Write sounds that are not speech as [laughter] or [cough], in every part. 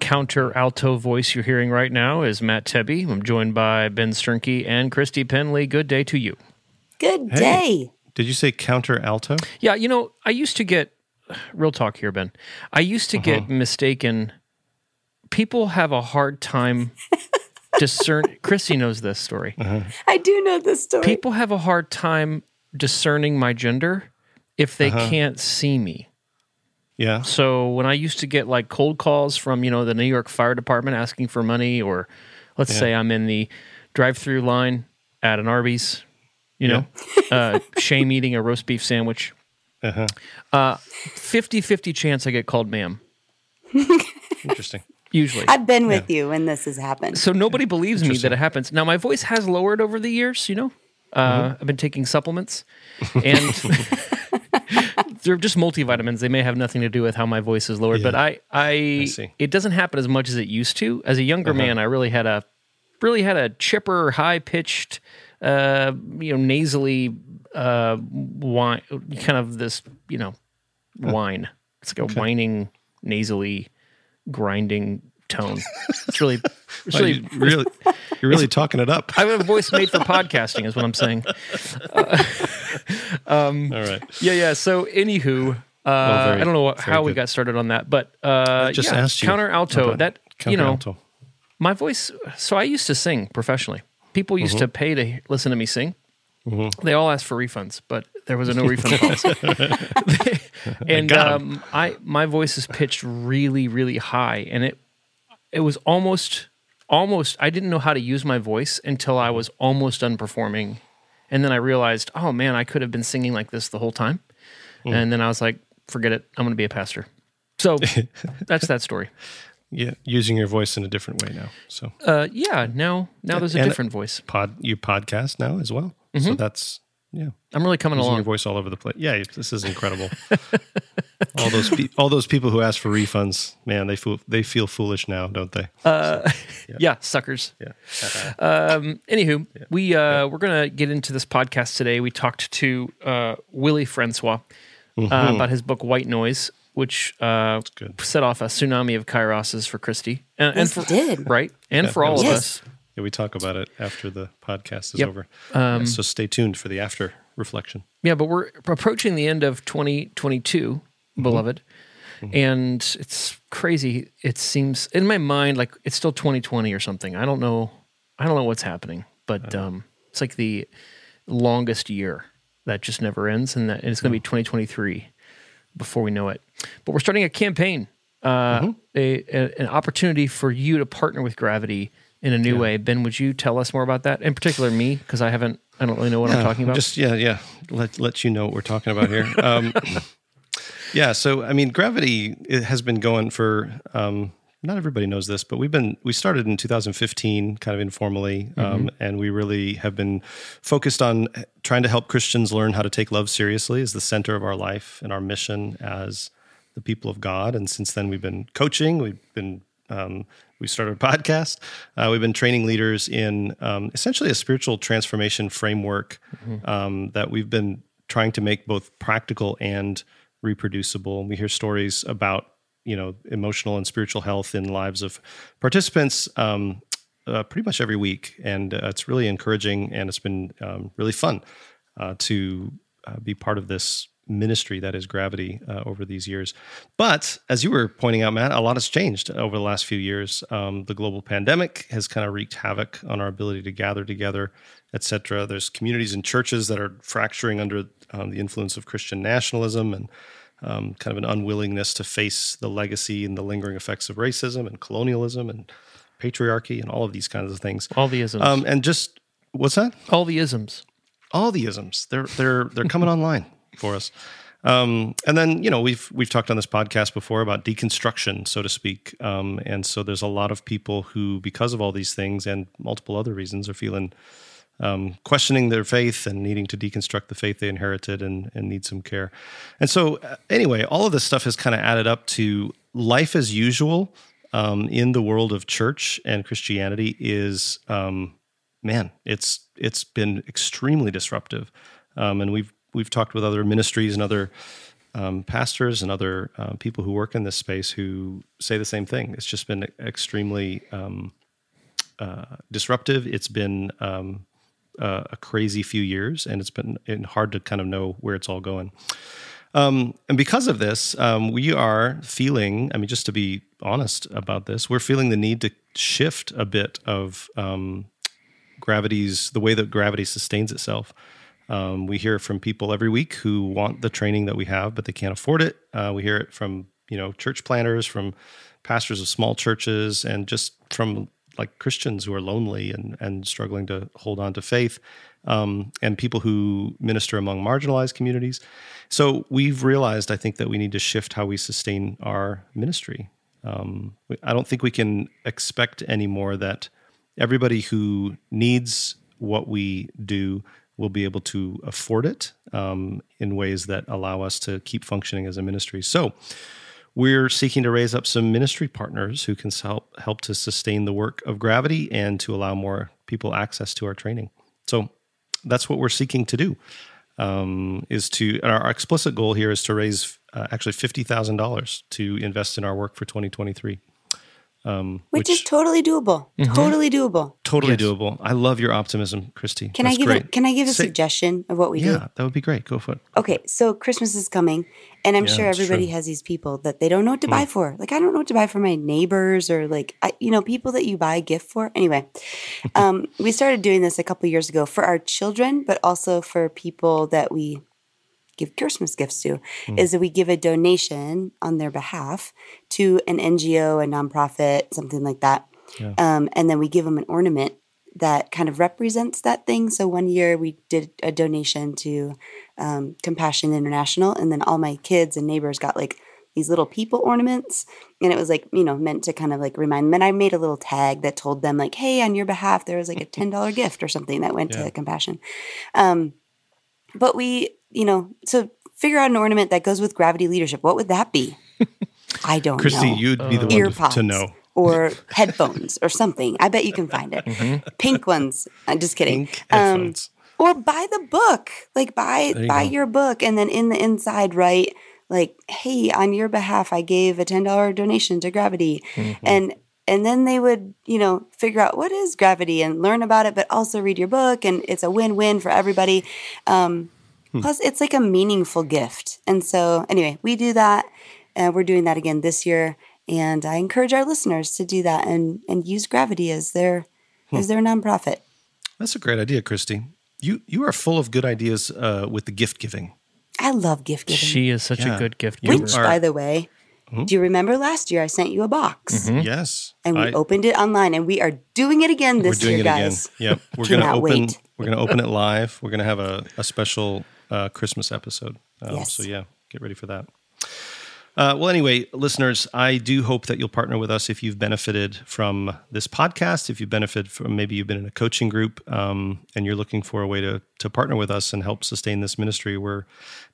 counter alto voice you're hearing right now is Matt Tebbe. I'm joined by Ben Sternke and Christy Penley. Good day to you. Good Hey. day. Did you say counter alto? Yeah, you know, I used to get real talk here, Ben. I used to get uh-huh. mistaken. People have a hard time [laughs] discern. Christy knows this story. Uh-huh. I do know this story. People have a hard time discerning my gender if they uh-huh. can't see me. Yeah. So when I used to get like cold calls from you know the New York Fire Department asking for money, or let's Yeah. say I'm in the drive-through line at an Arby's, you know, uh, shame eating a roast beef sandwich. Uh-huh. Uh, 50-50 chance I get called ma'am. [laughs] Interesting. Usually. I've been with you when this has happened. so nobody believes me that it happens. Now my voice has lowered over the years, you know. Uh, I've been taking supplements, [laughs] and they're just multivitamins. They may have nothing to do with how my voice is lowered, but I, I, see. it doesn't happen as much as it used to. As a younger man, I really had a, really had a chipper, high pitched, uh, you know, nasally, uh, whine, kind of this, you know, whine. It's like a whining, nasally, grinding tone. It's really, [laughs] it's really, you really, you're really [laughs] talking it up. I have a voice made for podcasting, is what I'm saying. [laughs] All right. Yeah, yeah. So, anywho, uh, very- I don't know what, how we got started on that, but uh, just yeah, asked you counter alto. That you know, Counteralto. my voice. So I used to sing professionally. People used to pay to listen to me sing. They all asked for refunds, but there was a no refund policy. and um, I, my voice is pitched really, really high, and it, it was almost, almost. I didn't know how to use my voice until I was almost done performing, and then I realized, oh man, I could have been singing like this the whole time. And then I was like, forget it. I'm going to be a pastor. So [laughs] that's that story. Yeah, using your voice in a different way now. So Uh, yeah. Now, now there's a And- different voice. pod, you podcast now as well. Mm-hmm. So that's yeah, I'm really coming using your along. voice all over the place. Yeah, this is incredible. [laughs] all those pe- all those people who ask for refunds, man, they feel they feel foolish now, don't they? [laughs] Yeah, suckers. yeah. [laughs] Um, anywho, we uh, we're gonna get into this podcast today. We talked to uh, Willie Francois uh, about his book White Noise, which uh, good. set off a tsunami of kairoses for Christy and, Yes, and for did. right and for all of Yes. us. Yeah, we talk about it after the podcast is Yep. over. Um, so stay tuned for the after reflection. Yeah, but we're approaching the end of 2022, beloved. And it's crazy. It seems in my mind like it's still 2020 or something. I don't know. I don't know what's happening, but um, it's like the longest year that just never ends, and that and it's going to be 2023 before we know it. But we're starting a campaign, uh, a, a- an opportunity for you to partner with Gravity in a new way. Ben, would you tell us more about that? In particular, me, because I haven't. I don't really know what I'm talking about. Just yeah, yeah. Let let you know what we're talking about here. [laughs] Um, yeah. So I mean, gravity it has been going for um, not everybody knows this, but we've been we started in 2015, kind of informally, um, and we really have been focused on trying to help Christians learn how to take love seriously as the center of our life and our mission as the people of God. And since then, we've been coaching. We've been um, we started a podcast. Uh, we've been training leaders in um, essentially a spiritual transformation framework um, that we've been trying to make both practical and reproducible. We hear stories about you know emotional and spiritual health in lives of participants um, uh, pretty much every week, and uh, it's really encouraging and it's been um, really fun uh, to uh, be part of this ministry that is gravity uh, over these years. But as you were pointing out, Matt, a lot has changed over the last few years. Um, the global pandemic has kind of wreaked havoc on our ability to gather together, etc. There's communities and churches that are fracturing under um, the influence of Christian nationalism and um, kind of an unwillingness to face the legacy and the lingering effects of racism and colonialism and patriarchy and all of these kinds of things. All the isms. Um, and just what's that? All the isms. all the isms. They're they're they're coming [laughs] online for us. Um, and then you know we've we've talked on this podcast before about deconstruction, so to speak. Um, and so there's a lot of people who, because of all these things and multiple other reasons, are feeling um, questioning their faith and needing to deconstruct the faith they inherited and, and need some care. And so, uh, anyway, all of this stuff has kind of added up to life as usual um, in the world of church and Christianity is, um, man, it's it's been extremely disruptive. Um, and we've we've talked with other ministries and other um, pastors and other uh, people who work in this space who say the same thing. It's just been extremely um, uh, disruptive. It's been um, uh, a crazy few years, and it's been hard to kind of know where it's all going. Um, and because of this, um, we are feeling, I mean, just to be honest about this, we're feeling the need to shift a bit of um, gravity's, the way that gravity sustains itself. Um, we hear from people every week who want the training that we have, but they can't afford it. Uh, we hear it from, you know, church planners, from pastors of small churches, and just from like Christians who are lonely and, and struggling to hold on to faith, um, and people who minister among marginalized communities. So we've realized, I think, that we need to shift how we sustain our ministry. Um, I don't think we can expect anymore that everybody who needs what we do will be able to afford it um, in ways that allow us to keep functioning as a ministry. So we're seeking to raise up some ministry partners who can help help to sustain the work of gravity and to allow more people access to our training. So that's what we're seeking to do. Um, is to our explicit goal here is to raise uh, actually fifty thousand dollars to invest in our work for 2023. Um, which, is totally doable. Totally doable. totally Yes. doable. I love your optimism, Christy. Can That's I give great. a, can I give a Say- suggestion of what we do? Yeah, that would be great. Go for it. Okay, so Christmas is coming, and I'm Yeah, sure everybody. Has these people that they don't know what to buy for. Like I don't know what to buy for my neighbors or like I, you know people that you buy a gift for. Anyway, [laughs] um, we started doing this a couple years ago for our children, but also for people that we give Christmas gifts to. Hmm. Is that we give a donation on their behalf to an NGO, a nonprofit, something like that, Yeah. um, and then we give them an ornament that kind of represents that thing. So one year we did a donation to um, Compassion International, and then all my kids and neighbors got like these little people ornaments, and it was like you know meant to kind of like remind them. And I made a little tag that told them like, "Hey, on your behalf, there was like a [laughs] ten dollar gift or something that went Yeah. to Compassion." Um, but we, you know, so figure out an ornament that goes with gravity leadership. What would that be? [laughs] I don't know. Christy, know you'd be the one ear to, pods to know. or [laughs] headphones or something. I bet you can find it. Pink ones. I'm just kidding. Pink Um, or buy the book. Like buy you buy go. your book and then in the inside write like, "Hey, on your behalf, I gave a ten dollar donation to Gravity," Mm-hmm. and and then they would you know figure out what is gravity and learn about it, but also read your book, and it's a win win for everybody. Um, Hmm. Plus, it's like a meaningful gift. And so, anyway, we do that. and we're doing that again this year, and I encourage our listeners to do that and and use Gravity as their Hmm. as their nonprofit. That's a great idea, Christy. You you are full of good ideas uh, with the gift giving. I love gift giving. She is such Yeah. a good gift giver Which, by the way, do you remember last year I sent you a box Yes, and we I- opened it online, and we are doing it again we're this doing year, it guys. again. Yep, [laughs] we're gonna Cannot open. wait. [laughs] We're gonna open it live. We're gonna have a, a special uh, Christmas episode. Um, Yes. So yeah, get ready for that. Uh, well, anyway, listeners, I do hope that you'll partner with us if you've benefited from this podcast. If you benefit from maybe you've been in a coaching group um, and you're looking for a way to to partner with us and help sustain this ministry, where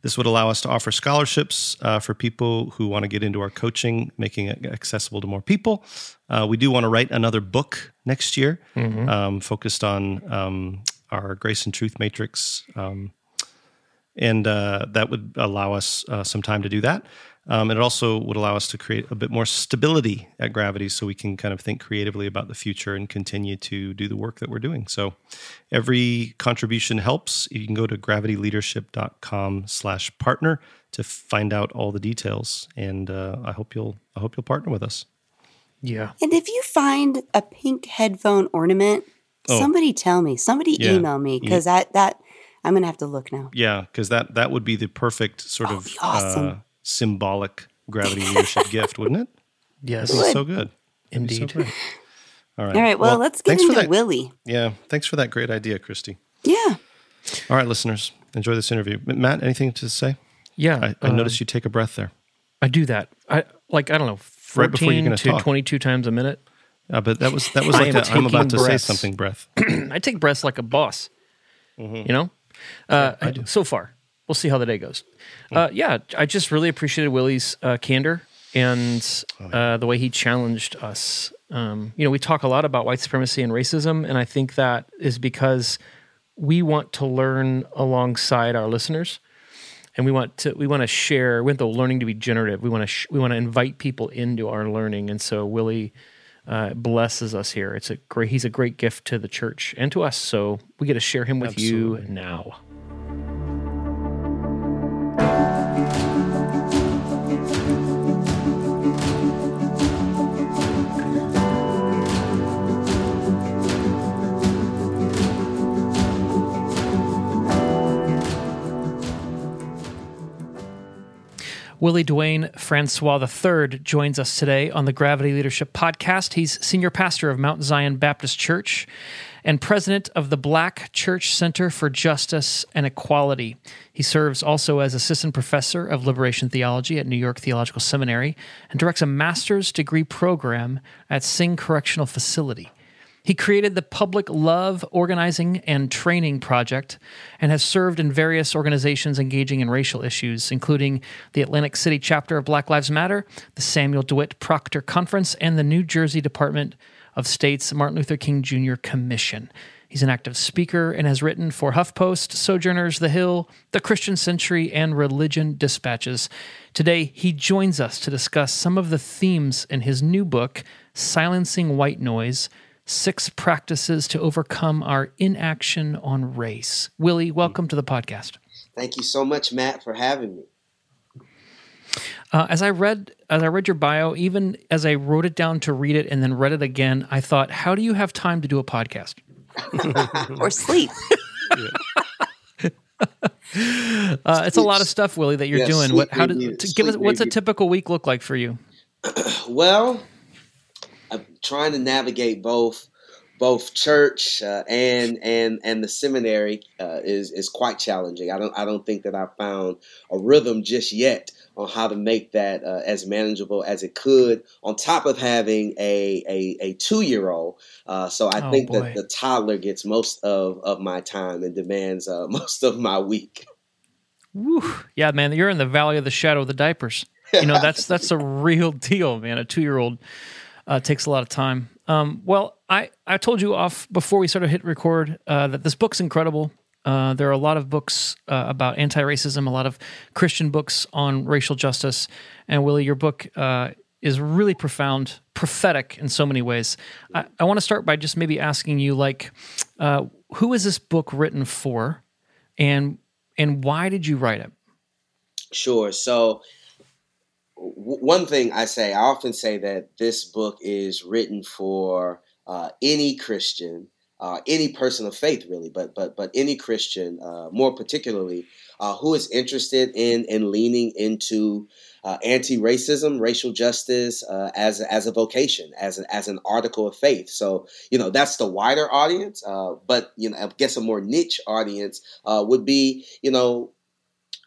this would allow us to offer scholarships uh, for people who want to get into our coaching, making it accessible to more people. Uh, we do want to write another book next year, mm-hmm. um, focused on um, our Grace and Truth Matrix. Um, and uh, that would allow us uh, some time to do that. Um, and it also would allow us to create a bit more stability at Gravity so we can kind of think creatively about the future and continue to do the work that we're doing. So every contribution helps. You can go to gravityleadership.com slash partner to find out all the details. And uh, I hope you'll I hope you'll partner with us. Yeah. And if you find a pink headphone ornament, oh. somebody tell me. Somebody yeah. email me because yeah. that that I'm gonna have to look now. Yeah, because that that would be the perfect sort oh, of awesome. uh, symbolic gravity leadership [laughs] gift, wouldn't it? Yes. so good. Indeed. So All right. All right. Well, well let's get into Willie. Yeah. Thanks for that great idea, Christy. Yeah. All right, listeners, enjoy this interview. Matt, anything to say? Yeah. I, I uh, noticed you take a breath there. I do that. I like I don't know, fourteen right before you're to talk. twenty-two times a minute. Uh, but that was that was [laughs] like a, I'm about to breaths. say something breath. [clears throat] I take breaths like a boss. Mm-hmm. You know, uh, I do. so far we'll see how the day goes. Uh, yeah, I just really appreciated Willie's uh, candor and oh, uh, the way he challenged us. Um, you know, we talk a lot about white supremacy and racism, and I think that is because we want to learn alongside our listeners, and we want to we want to share. We want the learning to be generative. We want to sh- we want to invite people into our learning, and so Willie. Uh, blesses us here. It's a great. He's a great gift to the church and to us. So we get to share him with Absolutely. you now. Willie Dwayne Francois III joins us today on the Gravity Leadership Podcast. He's senior pastor of Mount Zion Baptist Church and president of the Black Church Center for Justice and Equality. He serves also as assistant professor of liberation theology at New York Theological Seminary and directs a master's degree program at Sing Correctional Facility. He created the Public Love Organizing and Training Project and has served in various organizations engaging in racial issues, including the Atlantic City chapter of Black Lives Matter, the Samuel DeWitt Proctor Conference, and the New Jersey Department of State's Martin Luther King Jr. Commission. He's an active speaker and has written for HuffPost, Sojourners, The Hill, The Christian Century, and Religion Dispatches. Today, he joins us to discuss some of the themes in his new book, Silencing White Noise Six Practices to Overcome Our Inaction on Race. Willie, welcome to the podcast. Thank you so much, Matt, for having me. Uh, as I read as I read your bio, even as I wrote it down to read it and then read it again, I thought, how do you have time to do a podcast? [laughs] or sleep. [laughs] uh, it's a lot of stuff, Willie, that you're doing. What? How did give us? What's a typical week look like for you? [clears throat] well, I'm trying to navigate both both church uh, and and and the seminary uh, is is quite challenging. I don't I don't think that I found a rhythm just yet on how to make that uh, as manageable as it could. On top of having a a, a two year old, uh, so I oh, think boy. that the toddler gets most of of my time and demands uh, [laughs] most of my week. Woo. Yeah, man, you're in the valley of the shadow of the diapers. You know that's that's a real [laughs] deal, man. A two year old uh, takes a lot of time. Um, well, I, I told you off before we started hit record uh, that this book's incredible. Uh, there are a lot of books uh, about anti-racism, a lot of Christian books on racial justice, and Willie, your book uh, is really profound, prophetic in so many ways. I, I want to start by just maybe asking you, like, uh, who is this book written for, and and why did you write it? Sure. So one thing I say, I often say that this book is written for uh, any Christian, uh, any person of faith, really, but but but any Christian, uh, more particularly, uh, who is interested in in leaning into uh, anti-racism, racial justice uh, as as a vocation, as as an article of faith. So you know that's the wider audience, but you know I guess a more niche audience would be you know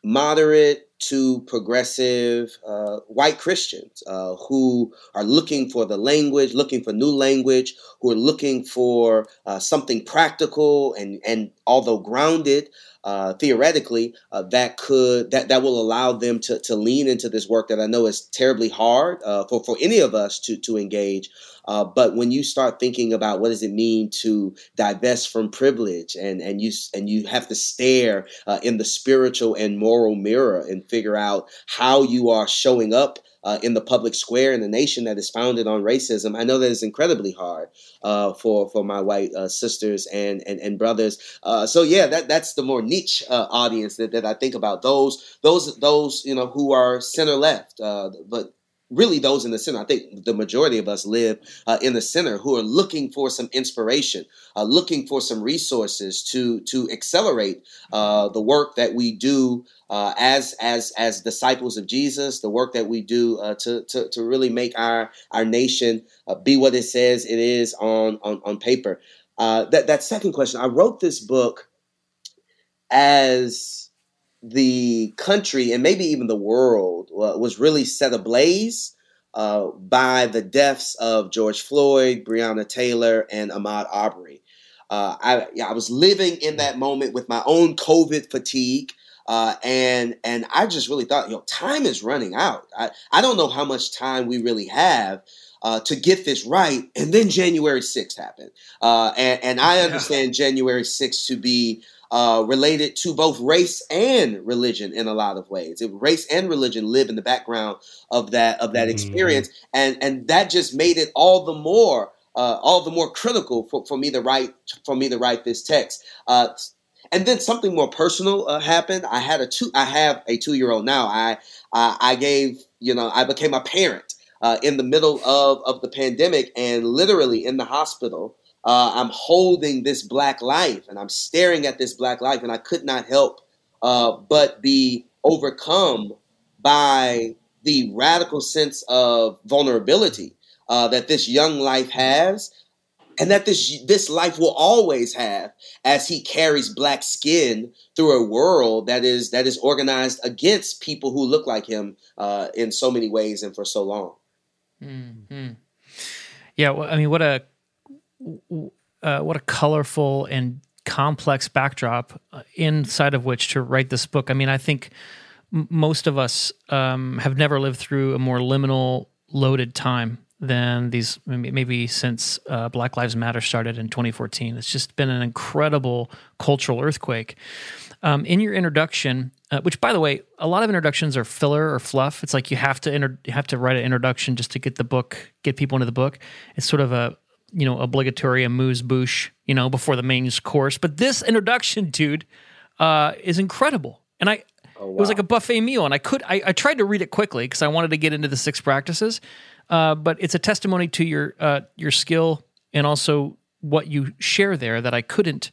moderate to progressive uh, white Christians uh, who are looking for the language, looking for new language, who are looking for uh, something practical and, and although grounded, uh, theoretically uh, that could that that will allow them to to lean into this work that I know is terribly hard uh, for for any of us to to engage. Uh, but when you start thinking about what does it mean to divest from privilege, and and you and you have to stare uh, in the spiritual and moral mirror and figure out how you are showing up uh, in the public square in a nation that is founded on racism. I know that is incredibly hard uh, for for my white uh, sisters and and, and brothers. Uh, so yeah, that that's the more niche uh, audience that, that I think about. Those those those you know who are center left, but really those in the center. I think the majority of us live uh, in the center who are looking for some inspiration, uh, looking for some resources to to accelerate uh, the work that we do uh, as as as disciples of Jesus, the work that we do uh, to, to to really make our our nation uh, be what it says it is on on, on paper. that that second question, I wrote this book as the country and maybe even the world uh, was really set ablaze uh, by the deaths of George Floyd, Breonna Taylor, and Ahmaud Arbery. Uh, I, I was living in that moment with my own COVID fatigue. Uh, and and I just really thought, you know, time is running out. I, I don't know how much time we really have uh, to get this right. And then January 6th happened. Uh, and, and I understand yeah. January 6th to be uh, related to both race and religion in a lot of ways. It, race and religion live in the background of that of that mm-hmm. experience, and and that just made it all the more uh, all the more critical for, for me to write for me to write this text. Uh, and then something more personal uh, happened. I had a two. I have a two year old now. I I gave you know I became a parent uh, in the middle of of the pandemic and literally in the hospital uh, I'm holding this black life and I'm staring at this black life, and I could not help uh, but be overcome by the radical sense of vulnerability uh, that this young life has, and that this this life will always have as he carries black skin through a world that is that is organized against people who look like him uh, in so many ways and for so long. Mm-hmm. Yeah, well, I mean, what a uh, what a colorful and complex backdrop uh, inside of which to write this book. I mean, I think m- most of us um, have never lived through a more liminal, loaded time than these. Maybe since uh, Black Lives Matter started in 2014, it's just been an incredible cultural earthquake. Um, in your introduction, uh, which by the way, a lot of introductions are filler or fluff. It's like you have to inter- you have to write an introduction just to get the book, get people into the book. It's sort of a you know, obligatory amuse bouche, you know, before the main course. But this introduction, dude, uh, is incredible. And I, oh, wow. it was like a buffet meal. And I could, I, I tried to read it quickly because I wanted to get into the six practices. Uh, but it's a testimony to your, uh, your skill and also what you share there that I couldn't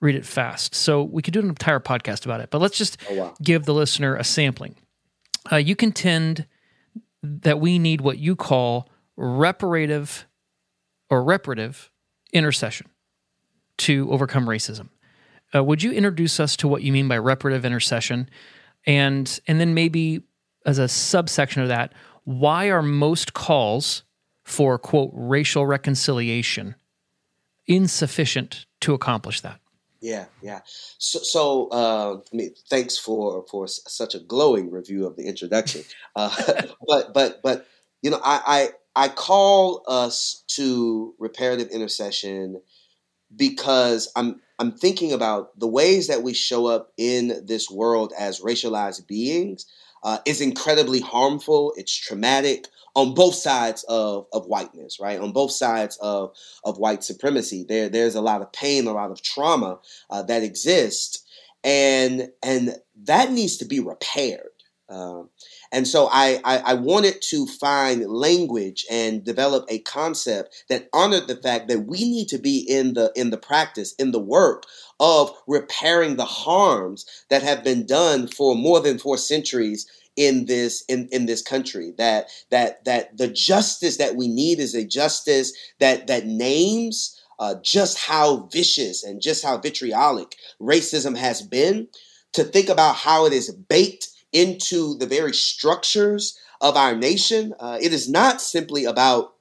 read it fast. So we could do an entire podcast about it. But let's just oh, wow. give the listener a sampling. Uh, you contend that we need what you call reparative or reparative intercession to overcome racism. Uh, would you introduce us to what you mean by reparative intercession, and and then maybe as a subsection of that, why are most calls for quote racial reconciliation insufficient to accomplish that? Yeah, yeah. So, so uh, I mean, thanks for for such a glowing review of the introduction. Uh, [laughs] but but but you know, I I call us to reparative intercession because I'm I'm thinking about the ways that we show up in this world as racialized beings uh, is incredibly harmful. It's traumatic on both sides of, of whiteness, right? On both sides of, of white supremacy. There, there's a lot of pain, a lot of trauma uh, that exists, and and that needs to be repaired. Um, and so I, I, I, wanted to find language and develop a concept that honored the fact that we need to be in the in the practice, in the work of repairing the harms that have been done for more than four centuries in this in, in this country. That that that the justice that we need is a justice that that names uh, just how vicious and just how vitriolic racism has been. To think about how it is baked into the very structures of our nation. Uh, it is not simply about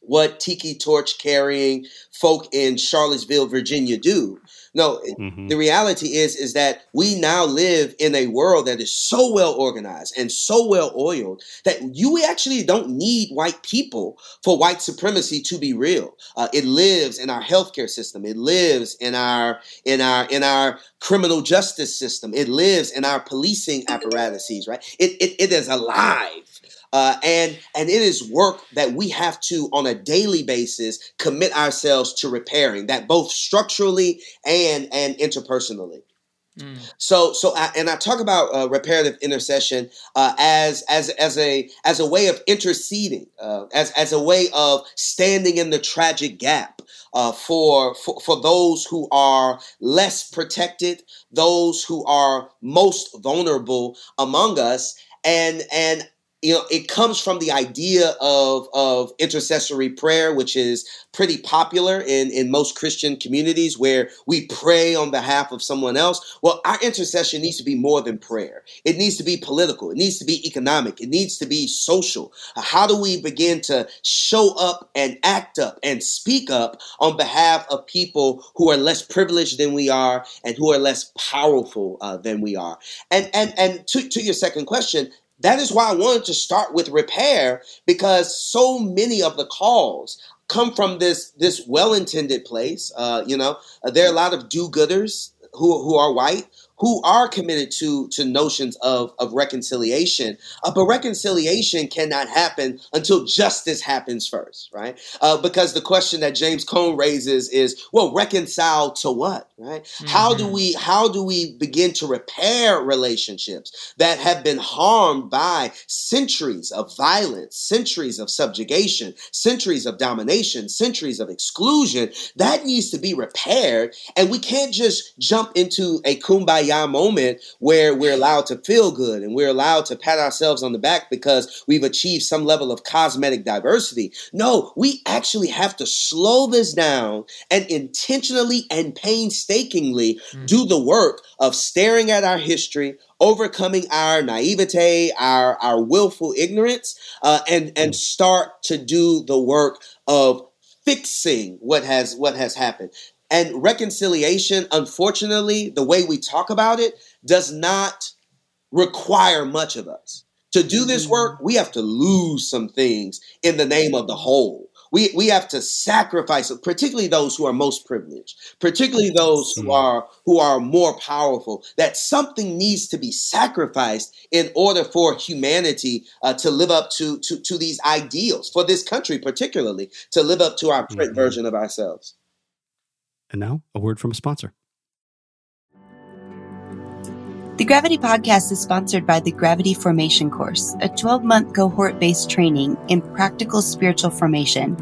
what tiki torch carrying folk in Charlottesville, Virginia do. No, mm-hmm. the reality is is that we now live in a world that is so well organized and so well oiled that you actually don't need white people for white supremacy to be real. Uh, it lives in our healthcare system. It lives in our in our in our criminal justice system. It lives in our policing apparatuses. Right? It it, it is alive. Uh, and and it is work that we have to on a daily basis commit ourselves to repairing that both structurally and and interpersonally mm. so so I, and i talk about uh, reparative intercession uh, as as as a as a way of interceding uh, as as a way of standing in the tragic gap uh, for, for for those who are less protected those who are most vulnerable among us and and you know it comes from the idea of of intercessory prayer which is pretty popular in in most christian communities where we pray on behalf of someone else. Well our intercession needs to be more than prayer. It needs to be political. It needs to be economic. It needs to be social. How do we begin to show up and act up and speak up on behalf of people who are less privileged than we are and who are less powerful uh, than we are? And and and to, to your second question that is why I wanted to start with repair because so many of the calls come from this this well-intended place. Uh, you know, there are a lot of do-gooders who who are white who are committed to to notions of of reconciliation. Uh, but reconciliation cannot happen until justice happens first, right? Uh, because the question that James Cone raises is, well, reconcile to what, right? Mm-hmm. How do mm-hmm. we how do we begin to repair relationships that have been harmed by centuries of violence, centuries of subjugation, centuries of domination, centuries of exclusion? That needs to be repaired, and we can't just jump into a kumbaya kumbaya moment where we're allowed to feel good and we're allowed to pat ourselves on the back because we've achieved some level of cosmetic diversity. No, we actually have to slow this down and intentionally and painstakingly mm. do the work of staring at our history, overcoming our naivete, our, our willful ignorance, uh, and, and mm. start to do the work of fixing what has what has happened. And reconciliation, unfortunately, the way we talk about it does not require much of us. To do this mm-hmm. work, we have to lose some things in the name of the whole. We, we have to sacrifice, particularly those who are most privileged, particularly those who mm. are who are more powerful. That something needs to be sacrificed in order for humanity uh, to live up to, to to these ideals for this country, particularly to live up to our print mm-hmm. version of ourselves. And now, a word from a sponsor. The Gravity Podcast is sponsored by the Gravity Formation Course, a 12 month cohort based training in practical spiritual formation,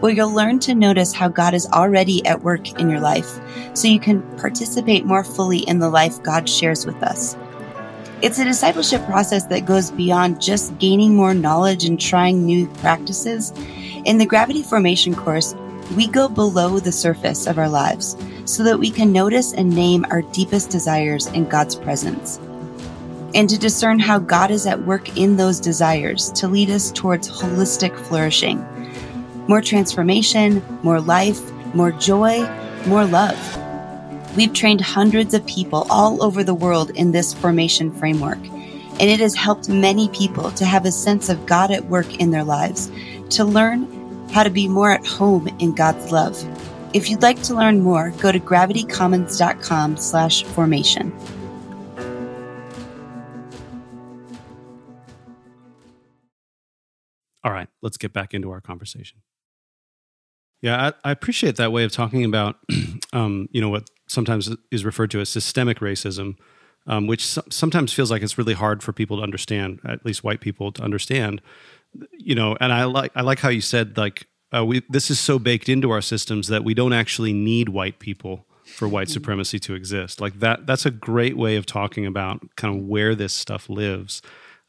where you'll learn to notice how God is already at work in your life so you can participate more fully in the life God shares with us. It's a discipleship process that goes beyond just gaining more knowledge and trying new practices. In the Gravity Formation course, we go below the surface of our lives so that we can notice and name our deepest desires in God's presence. And to discern how God is at work in those desires to lead us towards holistic flourishing. More transformation, more life, more joy, more love. We've trained hundreds of people all over the world in this formation framework, and it has helped many people to have a sense of God at work in their lives, to learn how to be more at home in God's love. If you'd like to learn more, go to gravitycommons.com slash formation. All right, let's get back into our conversation. Yeah, I, I appreciate that way of talking about, [clears throat] um, you know, what sometimes is referred to as systemic racism, um, which so- sometimes feels like it's really hard for people to understand, at least white people to understand you know, and I like I like how you said like uh, we this is so baked into our systems that we don't actually need white people for white supremacy to exist. Like that that's a great way of talking about kind of where this stuff lives.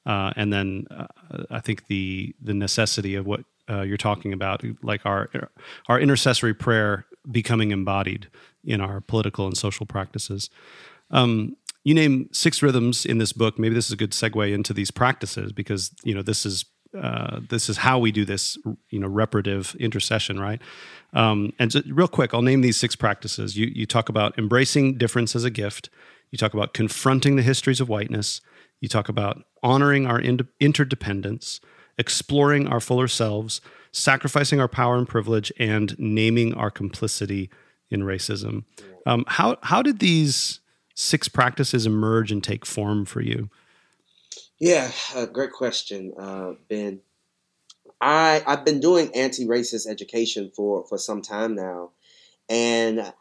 Uh, and then uh, I think the the necessity of what uh, you're talking about, like our our intercessory prayer becoming embodied in our political and social practices. Um, you name six rhythms in this book. Maybe this is a good segue into these practices because you know this is uh, this is how we do this, you know, reparative intercession, right? Um, and so real quick, I'll name these six practices. You you talk about embracing difference as a gift. You talk about confronting the histories of whiteness. You talk about honoring our in- interdependence, exploring our fuller selves, sacrificing our power and privilege, and naming our complicity in racism. Um, how how did these six practices emerge and take form for you? Yeah, uh, great question, uh, Ben. I I've been doing anti-racist education for for some time now, and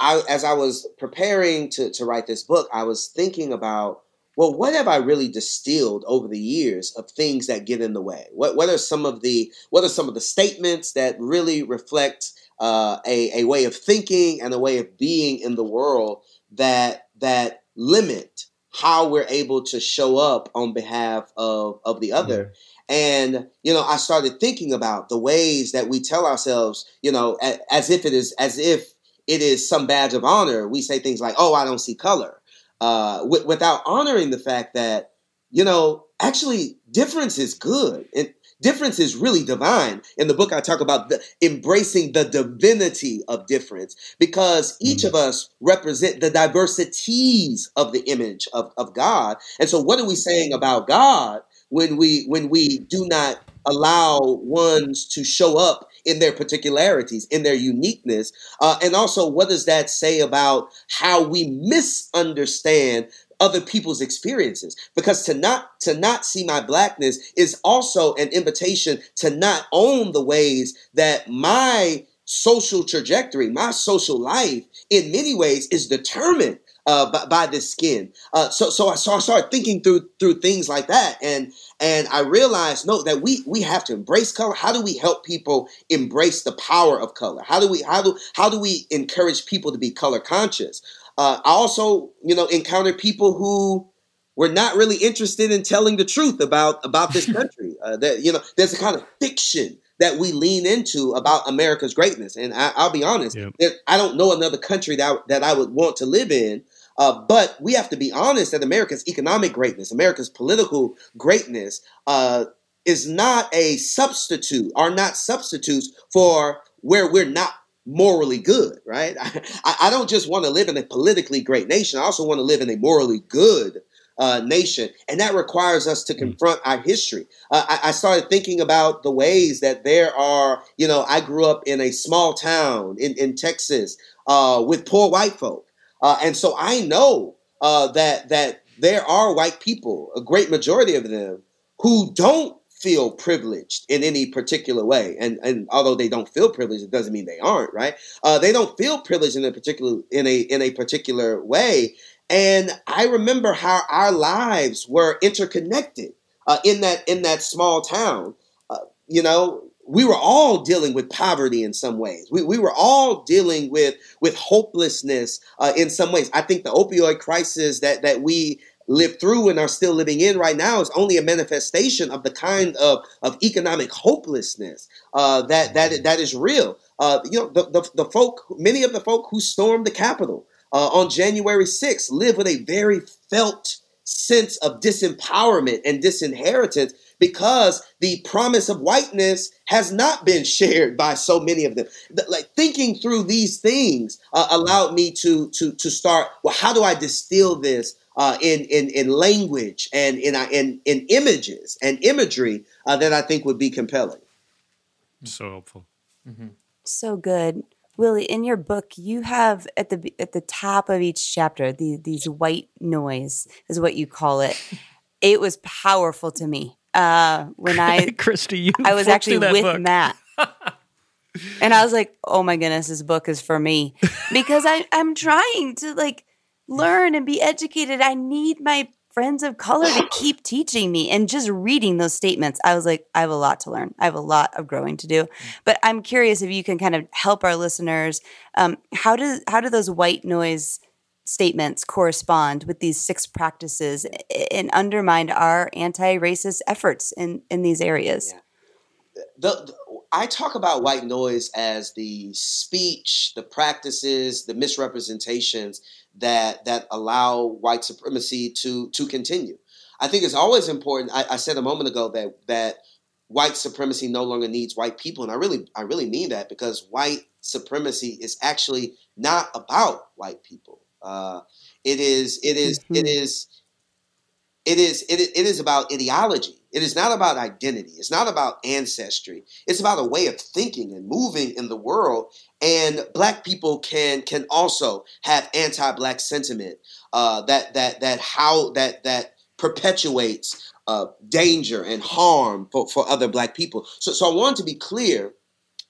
I as I was preparing to to write this book, I was thinking about well, what have I really distilled over the years of things that get in the way? What what are some of the what are some of the statements that really reflect uh, a a way of thinking and a way of being in the world that that limit how we're able to show up on behalf of of the other. Mm-hmm. And you know, I started thinking about the ways that we tell ourselves, you know, as, as if it is as if it is some badge of honor. We say things like, "Oh, I don't see color," uh, w- without honoring the fact that you know actually difference is good. And difference is really divine. In the book, I talk about the, embracing the divinity of difference because each of us represent the diversities of the image of, of God. And so, what are we saying about God when we when we do not allow ones to show up in their particularities, in their uniqueness. Uh, and also, what does that say about how we misunderstand other people's experiences. Because to not to not see my blackness is also an invitation to not own the ways that my social trajectory my social life in many ways is determined uh, by, by this skin. Uh, so so I, so I started thinking through through things like that. And and I realized no that we we have to embrace color. How do we help people embrace the power of color? How do we how do how do we encourage people to be color conscious uh, I also, you know, encountered people who were not really interested in telling the truth about about this [laughs] country. Uh, that you know, there's a kind of fiction that we lean into about America's greatness, and I, will be honest, yep. I don't know another country that that I would want to live in. Uh, but we have to be honest that America's economic greatness, America's political greatness, uh, is not a substitute, are not substitutes for where we're not morally good, right? [laughs] I, I don't just want to live in a politically great nation. I also want to live in a morally good uh, nation. And that requires us to hmm. confront our history. Uh, I, I, started thinking about the ways that there are, you know, I grew up in a small town in, in Texas uh, with poor white folk. Uh, and so I know uh, that, that there are white people, a great majority of them, who don't feel privileged in any particular way. And and although they don't feel privileged, it doesn't mean they aren't, right? Uh, they don't feel privileged in a particular in a in a particular way. And I remember how our lives were interconnected uh, in that in that small town. Uh, you know, we were all dealing with poverty in some ways. We, we were all dealing with with hopelessness uh, in some ways. I think the opioid crisis that that we lived through and are still living in right now is only a manifestation of the kind of, of economic hopelessness uh, that that that is real. Uh, you know, the, the, the folk, many of the folk who stormed the Capitol uh, on January 6th live with a very felt sense of disempowerment and disinheritance because the promise of whiteness has not been [laughs] shared by so many of them. Like thinking through these things uh, allowed me to to to start. Well, how do I distill this uh, in, in, in language and in, uh, in, in images and imagery uh, that I think would be compelling. So helpful. Mm-hmm. So good. Willie, in your book, you have at the at the top of each chapter the, these white noise is what you call it. It was powerful to me uh, when I [laughs] Christy, you I was actually with book. Matt, [laughs] and I was like, "Oh my goodness, this book is for me," because I I'm trying to like learn and be educated. I need my friends of color to [laughs] keep teaching me. And just reading those statements i was like i have a lot to learn. I have a lot of growing to do. But i'm curious if you can kind of help our listeners um, how do how do those white noise statements correspond with these six practices and undermine our anti-racist efforts in in these areas? Yeah. the, the, I talk about white noise as the speech, the practices, the misrepresentations that that allow white supremacy to to continue. I think it's always important. I, I said a moment ago that that white supremacy no longer needs white people, and I really I really mean that because white supremacy is actually not about white people. Uh, it is it is, mm-hmm. it is it is it, it is about ideology. It is not about identity. It's not about ancestry. It's about a way of thinking and moving in the world. And black people can can also have anti-black sentiment uh, that that that how that that perpetuates uh, danger and harm for, for other black people. So, so I want to be clear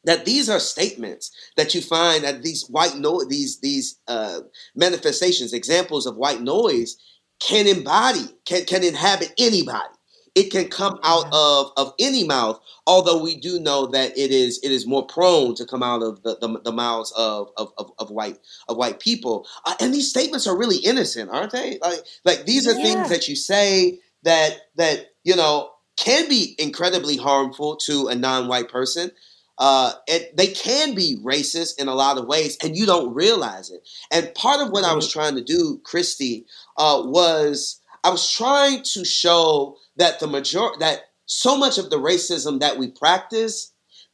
that these are statements that you find at these white no these these uh, manifestations, examples of white noise can embody, can can inhabit anybody. It can come out of, of any mouth, although we do know that it is it is more prone to come out of the, the, the mouths of, of, of, of, white of white people. Uh, and these statements are really innocent, aren't they? Like like these are yeah. things that you say that that you know can be incredibly harmful to a non-white person. Uh, it, they can be racist in a lot of ways, and you don't realize it. And part of what I was trying to do, Christy, uh, was I was trying to show that the major that so much of the racism that we practice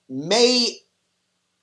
may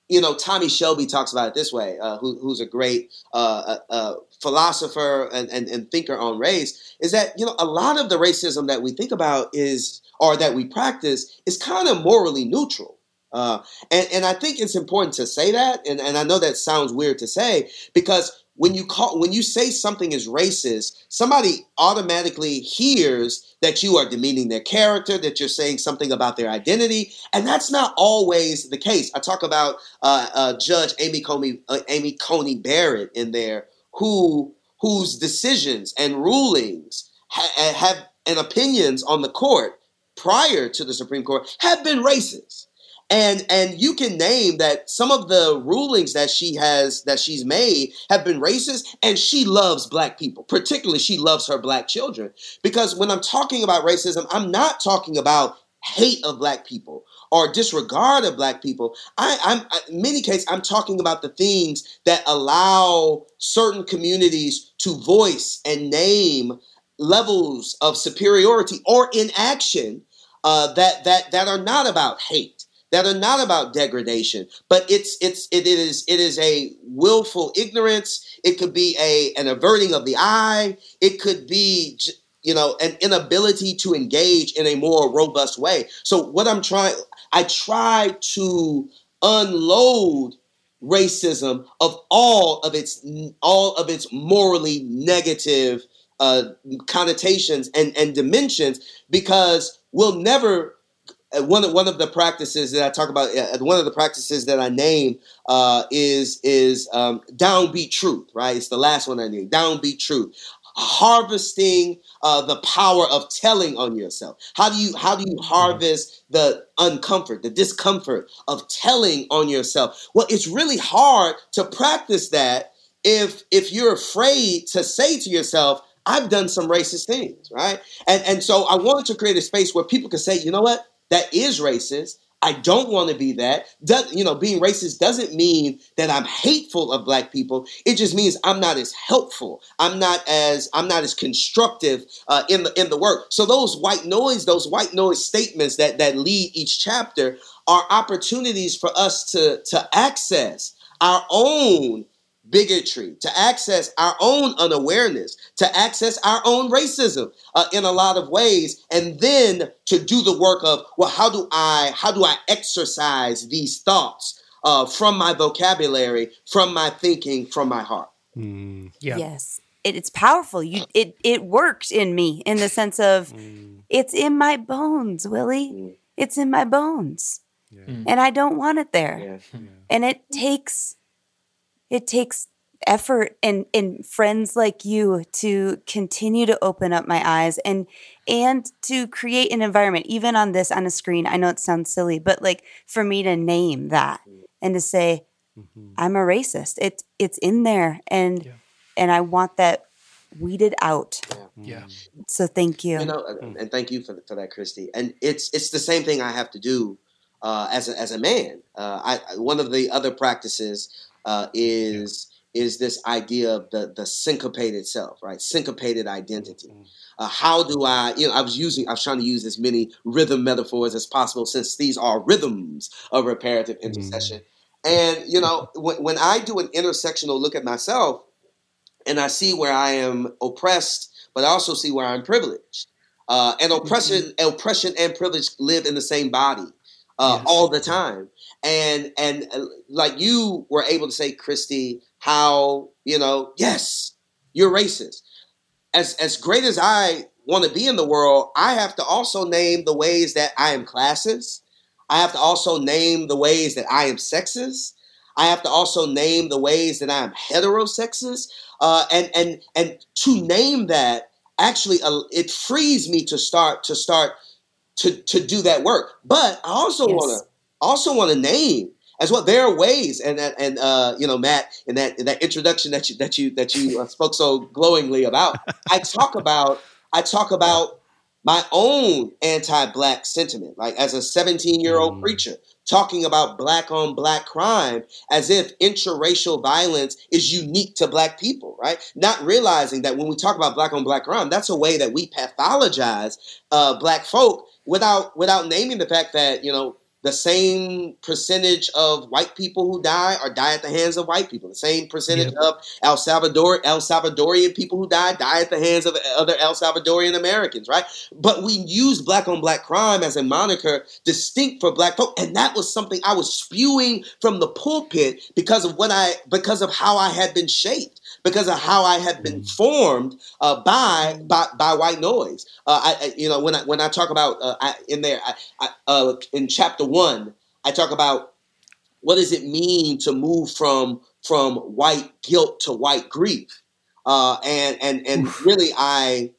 you know, Tommie Shelby talks about it this way, uh, who, who's a great uh, uh, uh, philosopher and, and, and, thinker on race, is that, you know, a lot of the racism that we think about is, or that we practice, is kind of morally neutral. Uh, and, and I think it's important to say that, and, and I know that sounds weird to say, because when you call when you say something is racist, somebody automatically hears that you are demeaning their character, that you're saying something about their identity, and that's not always the case. I talk about uh, uh, Judge Amy Coney uh, Amy Coney Barrett in there, who whose decisions and rulings ha- have and opinions on the court prior to the Supreme Court have been racist and and you can name that some of the rulings that she has that she's made have been racist and she loves black people particularly she loves her black children. Because when i'm talking about racism i'm not talking about hate of black people or disregard of black people. I, i'm in many cases i'm talking about the things that allow certain communities to voice and name levels of superiority or inaction uh, that that that are not about hate that are not about degradation, but it's it's it is it is a willful ignorance. It could be a an averting of the eye. It could be you know an inability to engage in a more robust way. So what I'm trying, I try to unload racism of all of its all of its morally negative uh, connotations and, and dimensions because we'll never one of one of the practices that I talk about, uh, one of the practices that I name uh, is is um, downbeat truth. Right, it's the last one I name. Downbeat truth, harvesting uh, the power of telling on yourself. How do you how do you harvest the uncomfort, the discomfort of telling on yourself? Well, it's really hard to practice that if if you're afraid to say to yourself. I've done some racist things, right? And and so I wanted to create a space where people can say, you know what? That is racist. I don't want to be that. Does, you know, being racist doesn't mean that I'm hateful of black people. It just means I'm not as helpful. I'm not as I'm not as constructive uh, in the in the work. So those white noise, those white noise statements that that lead each chapter are opportunities for us to to access our own bigotry, to access our own unawareness, to access our own racism uh, in a lot of ways, and then to do the work of well, how do I how do I exercise these thoughts uh, from my vocabulary, from my thinking, from my heart? Mm. Yeah. Yes. It, it's powerful. You it it worked in me in the sense of mm. it's in my bones, Willie. Mm. It's in my bones. Yeah. And I don't want it there. Yeah. And it takes it takes effort and and friends like you to continue to open up my eyes and and to create an environment even on this on a screen. I know it sounds silly but like for me to name that and to say mm-hmm. i'm a racist. It's it's in there and yeah. and i want that weeded out. Yeah. yeah. So thank you. You know and thank you for, for that christy. And it's it's the same thing i have to do uh, as a, as a man. Uh, I one of the other practices uh, is is this idea of the the syncopated self, right? Syncopated identity. Uh, how do I, you know, I was using, I was trying to use as many rhythm metaphors as possible since these are rhythms of reparative intercession. Mm. And, you know, when, when I do an intersectional look at myself and I see where I am oppressed, but I also see where I'm privileged. Uh, and oppression, mm-hmm. oppression and privilege live in the same body uh, yes. all the time. And and uh, like you were able to say, Christy, how you know, yes, you're racist as as great as I want to be in the world, I have to also name the ways that I am classist. I have to also name the ways that I am sexist. I have to also name the ways that I am heterosexist. Uh, and and and to name that actually uh, it frees me to start to start to to do that work. But I also yes. want to also want to name as well. There are ways, and and uh, you know, Matt, in that in that introduction that you that you that you uh, spoke so glowingly about, [laughs] I talk about I talk about my own anti-black sentiment, like as a 17-year-old mm. preacher, talking about black on black crime as if interracial violence is unique to black people, right? Not realizing that when we talk about black on black crime, that's a way that we pathologize uh, black folk without without naming the fact that you know the same percentage of white people who die or die at the hands of white people. The same percentage of El Salvador El Salvadorian people who die die at the hands of other El Salvadorian Americans, right? But we use black on black crime as a moniker distinct for black folk, and that was something I was spewing from the pulpit because of what I because of how I had been shaped because of how I had been formed uh, by, by by white noise. Uh, I, you know when I when I talk about uh, I, in there I, I, uh, in chapter one, I talk about what does it mean to move from from white guilt to white grief, uh, and and and Oof. really I.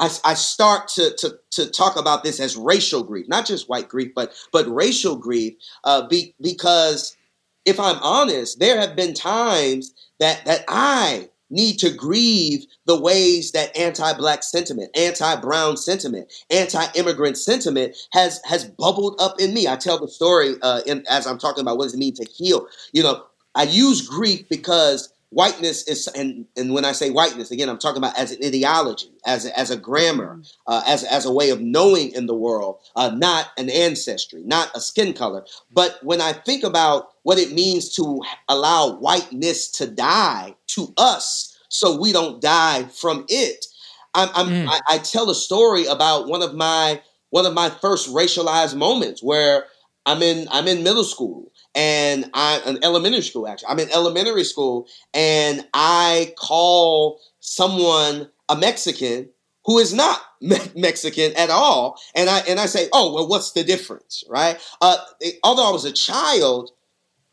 I, I start to, to, to talk about this as racial grief, not just white grief, but but racial grief, uh, be, because if I'm honest, there have been times that that I need to grieve the ways that anti-black sentiment, anti-brown sentiment, anti-immigrant sentiment has has bubbled up in me. I tell the story uh, in, as I'm talking about what does it mean to heal. You know, I use grief because whiteness is and and when i say whiteness again i'm talking about as an ideology as a, as a grammar mm-hmm. uh, as, as a way of knowing in the world uh, not an ancestry not a skin color but when i think about what it means to allow whiteness to die to us so we don't die from it I'm, I'm mm. I, I tell a story about one of my one of my first racialized moments where i'm in i'm in middle school and I'm an elementary school actually. I'm in elementary school and I call someone a Mexican who is not [laughs] me- Mexican at all, and I and I say, oh well, what's the difference, right? Uh, it, although I was a child,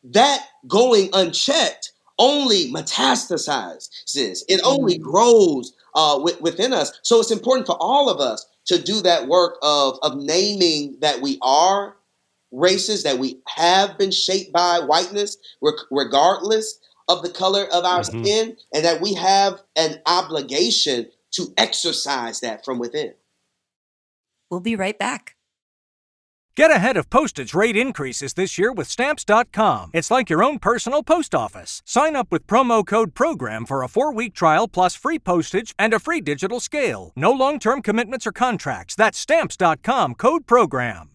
that going unchecked only metastasizes. It only mm-hmm. grows uh, w- within us. So it's important for all of us to do that work of of naming that we are races that we have been shaped by whiteness, regardless of the color of our mm-hmm. skin, and that we have an obligation to exercise that from within. We'll be right back. Get ahead of postage rate increases this year with Stamps.com. It's like your own personal post office. Sign up with promo code PROGRAM for a four week trial plus free postage and a free digital scale. No long term commitments or contracts. That's Stamps.com code PROGRAM.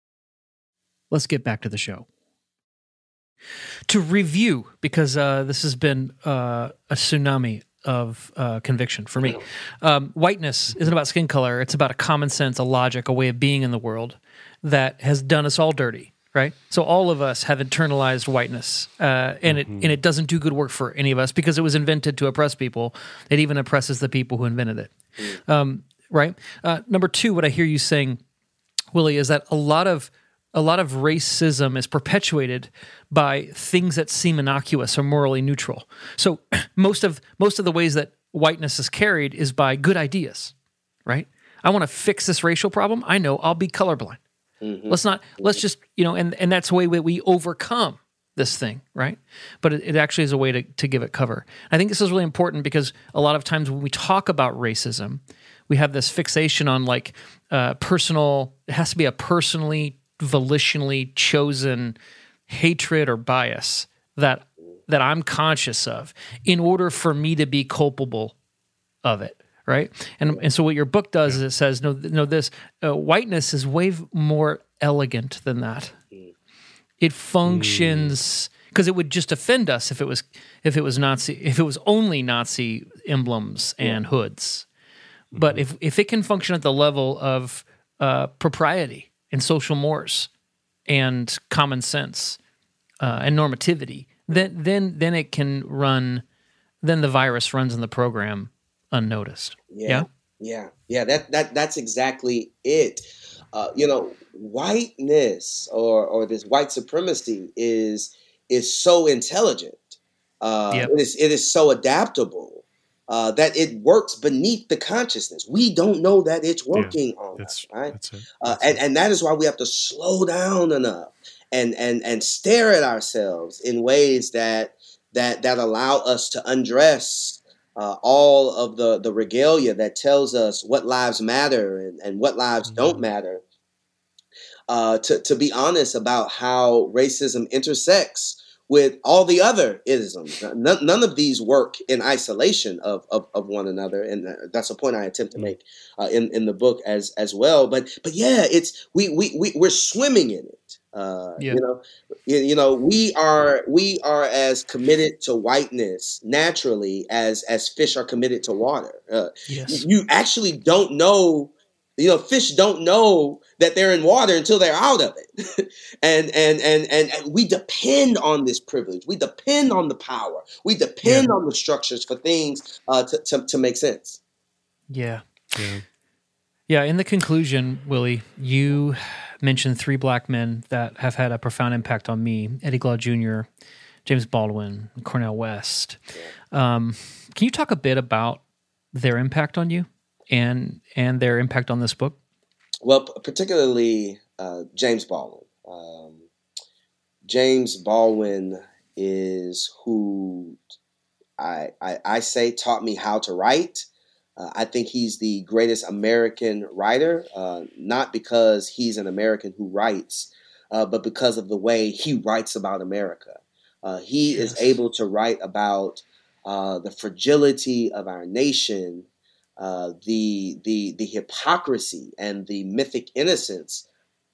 Let's get back to the show. To review, because uh, this has been uh, a tsunami of uh, conviction for me. Um, whiteness isn't about skin color; it's about a common sense, a logic, a way of being in the world that has done us all dirty. Right, so all of us have internalized whiteness, uh, and it and it doesn't do good work for any of us because it was invented to oppress people. It even oppresses the people who invented it. Um, right. Uh, number two, what I hear you saying, Willie, is that a lot of a lot of racism is perpetuated by things that seem innocuous or morally neutral. So [clears throat] most of most of the ways that whiteness is carried is by good ideas, right? I want to fix this racial problem. I know I'll be colorblind. Let's not. Let's just you know, and and that's the way we, we overcome this thing, right? But it, it actually is a way to to give it cover. I think this is really important because a lot of times when we talk about racism, we have this fixation on like uh, personal. It has to be a personally, volitionally chosen hatred or bias that that I'm conscious of in order for me to be culpable of it right? And and so what your book does is it says no no this uh, whiteness is way more elegant than that. It functions because it would just offend us if it was if it was nazi if it was only nazi emblems and hoods. But if if it can function at the level of uh, propriety and social mores and common sense uh, and normativity, then then then it can run. Then the virus runs in the program unnoticed. Yeah. Yeah. Yeah. That that that's exactly it. Uh, you know, whiteness or or this white supremacy is is so intelligent. Uh, Yep. It is it is so adaptable uh, that it works beneath the consciousness. We don't know that it's working on That's us, right? That's it. uh, and and that is why we have to slow down enough and and and stare at ourselves in ways that that that allow us to undress uh, all of the the regalia that tells us what lives matter and, and what lives don't matter. Uh, to to be honest about how racism intersects with all the other isms. None, none of these work in isolation of, of, of one another, and uh, that's a point I attempt to make uh, in in the book as as well. But but yeah, it's we we, we we're swimming in it. Uh, Yeah. You know, you, you know, we are we are as committed to whiteness naturally as as fish are committed to water. Uh, Yes. you actually don't know you know fish don't know that they're in water until they're out of it [laughs] and, and and and and we depend on this privilege we depend on the power we depend on the structures for things uh, to, to, to make sense Yeah. Yeah. Yeah. In the conclusion, Willie, you mentioned three black men that have had a profound impact on me Eddie Glaude Jr., James Baldwin, Cornel West. Um, can you talk a bit about their impact on you and and their impact on this book? well particularly uh, james baldwin um, james baldwin is who I, I, I say taught me how to write Uh, I think he's the greatest American writer, uh, not because he's an American who writes, uh, but because of the way he writes about America. Uh, he is able to write about uh, the fragility of our nation, uh, the the the hypocrisy and the mythic innocence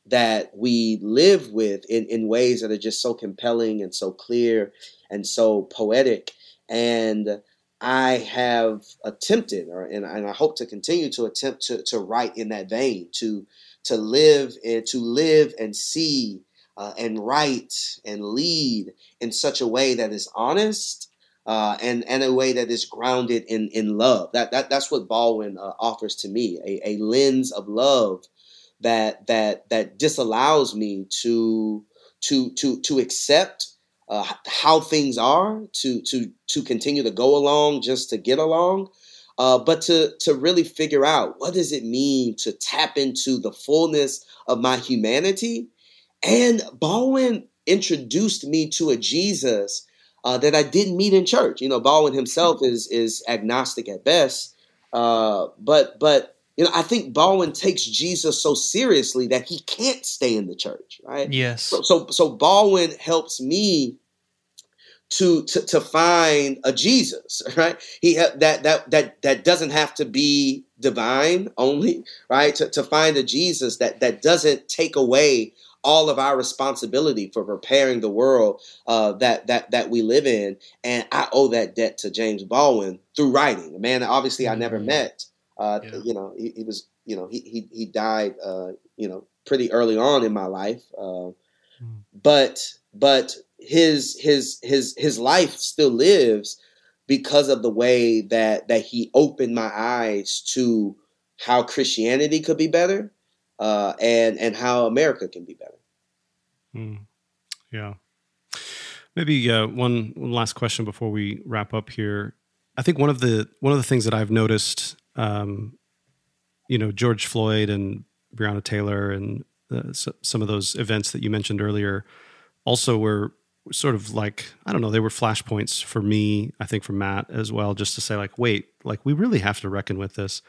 that we live with in, in ways that are just so compelling and so clear and so poetic. And I have attempted, or and, and I hope to continue to attempt to, to write in that vein, to to live and to live and see uh, and write and lead in such a way that is honest uh, and and a way that is grounded in in love. That that that's what Baldwin uh, offers to me a, a lens of love that that that disallows me to to to to accept uh, how things are to to to continue to go along just to get along uh, but to to really figure out what does it mean to tap into the fullness of my humanity and Baldwin introduced me to a Jesus uh, that I didn't meet in church. You know, Baldwin himself is is agnostic at best, uh, but but you know, I think Baldwin takes Jesus so seriously that he can't stay in the church, right? Yes. So, so, so Baldwin helps me to, to to find a Jesus, [laughs] right? He ha- that that that that doesn't have to be divine only, right? To, to find a Jesus that that doesn't take away all of our responsibility for preparing the world uh, that that that we live in, and I owe that debt to James Baldwin through writing. A man, obviously, I never Mhm. met. Uh, Yeah. You know, he, he was. You know, he he he died. Uh, you know, pretty early on in my life. Uh, Mm. but but his his his his life still lives because of the way that that he opened my eyes to how Christianity could be better, uh, and and how America can be better. Mm. Yeah. Maybe uh, one, one last question before we wrap up here. I think one of the one of the things that I've noticed, um, you know, George Floyd and Breonna Taylor and uh, s some of those events that you mentioned earlier, also were sort of like I don't know, they were flashpoints for me. I think for Matt as well, just to say like, wait, like we really have to reckon with this.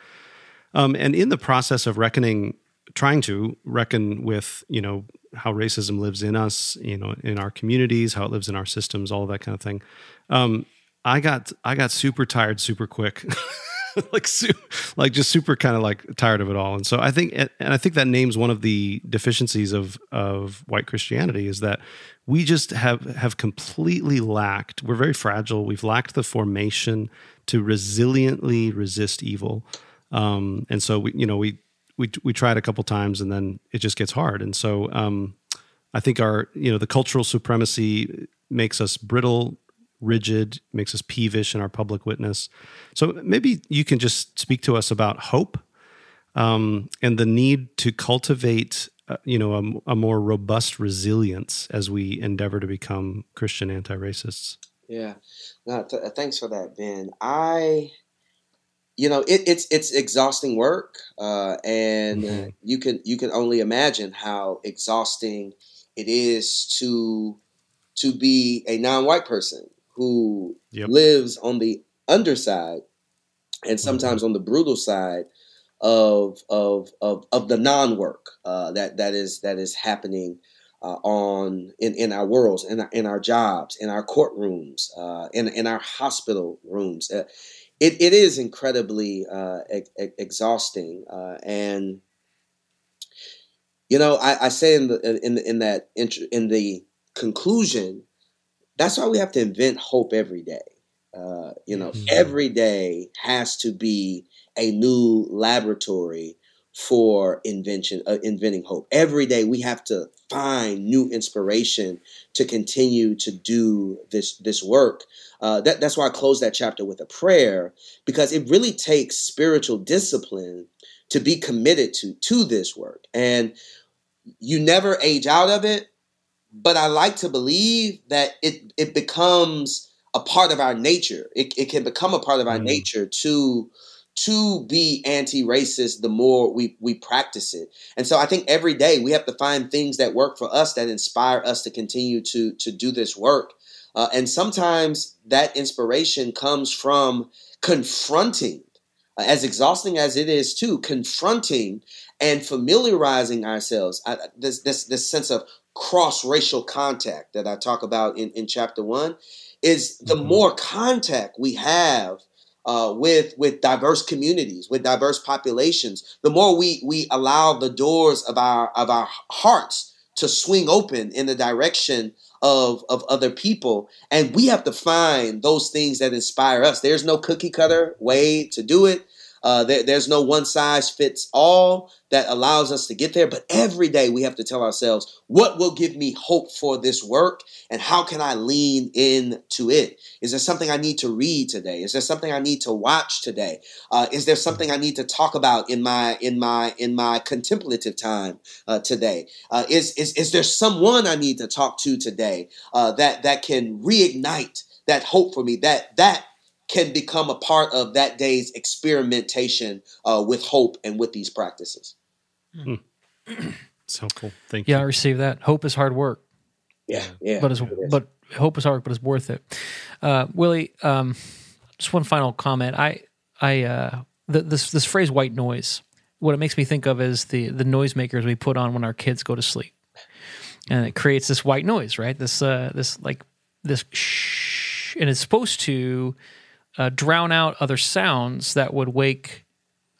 Um, and in the process of reckoning, trying to reckon with you know how racism lives in us, you know, in our communities, how it lives in our systems, all that kind of thing. Um, I got I got super tired super quick. [laughs] like su- like just super kind of like tired of it all and so i think and i think that names one of the deficiencies of of white christianity is that we just have have completely lacked we're very fragile we've lacked the formation to resiliently resist evil um and so we you know we we we tried a couple times and then it just gets hard and so um i think our you know the cultural supremacy makes us brittle rigid, makes us peevish in our public witness. So maybe you can just speak to us about hope um, and the need to cultivate, uh, you know, a, a, more robust resilience as we endeavor to become Christian anti-racists. Yeah, no, th- thanks for that, Ben. I, you know, it, it's it's exhausting work, uh, and Mhm. you can you can only imagine how exhausting it is to to be a non-white person who Yep. lives on the underside and sometimes on the brutal side of of of, of the non-work uh, that that is that is happening uh, on in, in our worlds in our, in our jobs in our courtrooms uh, in in our hospital rooms uh, it, it is incredibly uh, ex- ex- exhausting uh, and you know I, I say in the in the, in that in the conclusion that's why we have to invent hope every day uh, you know Mhm. every day has to be a new laboratory for invention uh, inventing hope every day we have to find new inspiration to continue to do this this work. Uh, that, that's why i close that chapter with a prayer because it really takes spiritual discipline to be committed to to this work. And you never age out of it but i like to believe that it it becomes a part of our nature. It, it can become a part of our Mm. nature to to be anti-racist the more we we practice it. And so i think every day we have to find things that work for us that inspire us to continue to to do this work. Uh, and sometimes that inspiration comes from confronting uh, as exhausting as it is too confronting and familiarizing ourselves. I, this this this sense of cross racial contact that i talk about in in chapter one is the Mhm. more contact we have uh, with with diverse communities, with diverse populations, the more we we allow the doors of our of our hearts to swing open in the direction of of other people, and we have to find those things that inspire us. There's no cookie cutter way to do it. Uh, there, there's no one size fits all that allows us to get there. But every day we have to tell ourselves, what will give me hope for this work, and how can I lean into it? Is there something I need to read today? Is there something I need to watch today? Uh, is there something I need to talk about in my in my in my contemplative time uh, today? Uh, is, is is there someone I need to talk to today uh, that that can reignite that hope for me? That that can become a part of that day's experimentation uh, with hope and with these practices. [clears throat] It's helpful. Thank you. Yeah, I you. receive that. Hope is hard work, Yeah, yeah. but it's, it is. but hope is hard, but it's worth it. Uh, Willie, um, just one final comment. I I uh, th- this this phrase "white noise." What it makes me think of is the the noisemakers we put on when our kids go to sleep, and it creates this white noise, right? This uh, this like this shh, and it's supposed to uh, drown out other sounds that would wake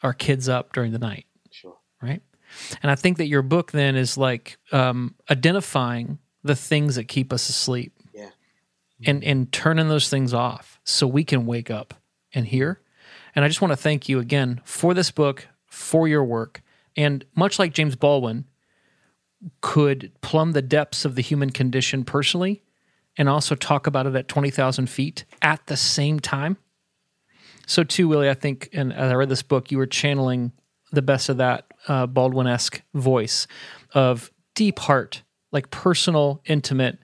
our kids up during the night. sure. right? And I think that your book then is like um, identifying the things that keep us asleep Yeah. and and turning those things off so we can wake up and hear. And I just want to thank you again for this book, for your work, and much like James Baldwin could plumb the depths of the human condition personally and also talk about it at 20,000 feet at the same time. So, too, Willie, I think, and as I read this book, you were channeling the best of that uh, Baldwin esque voice of deep heart, like personal, intimate.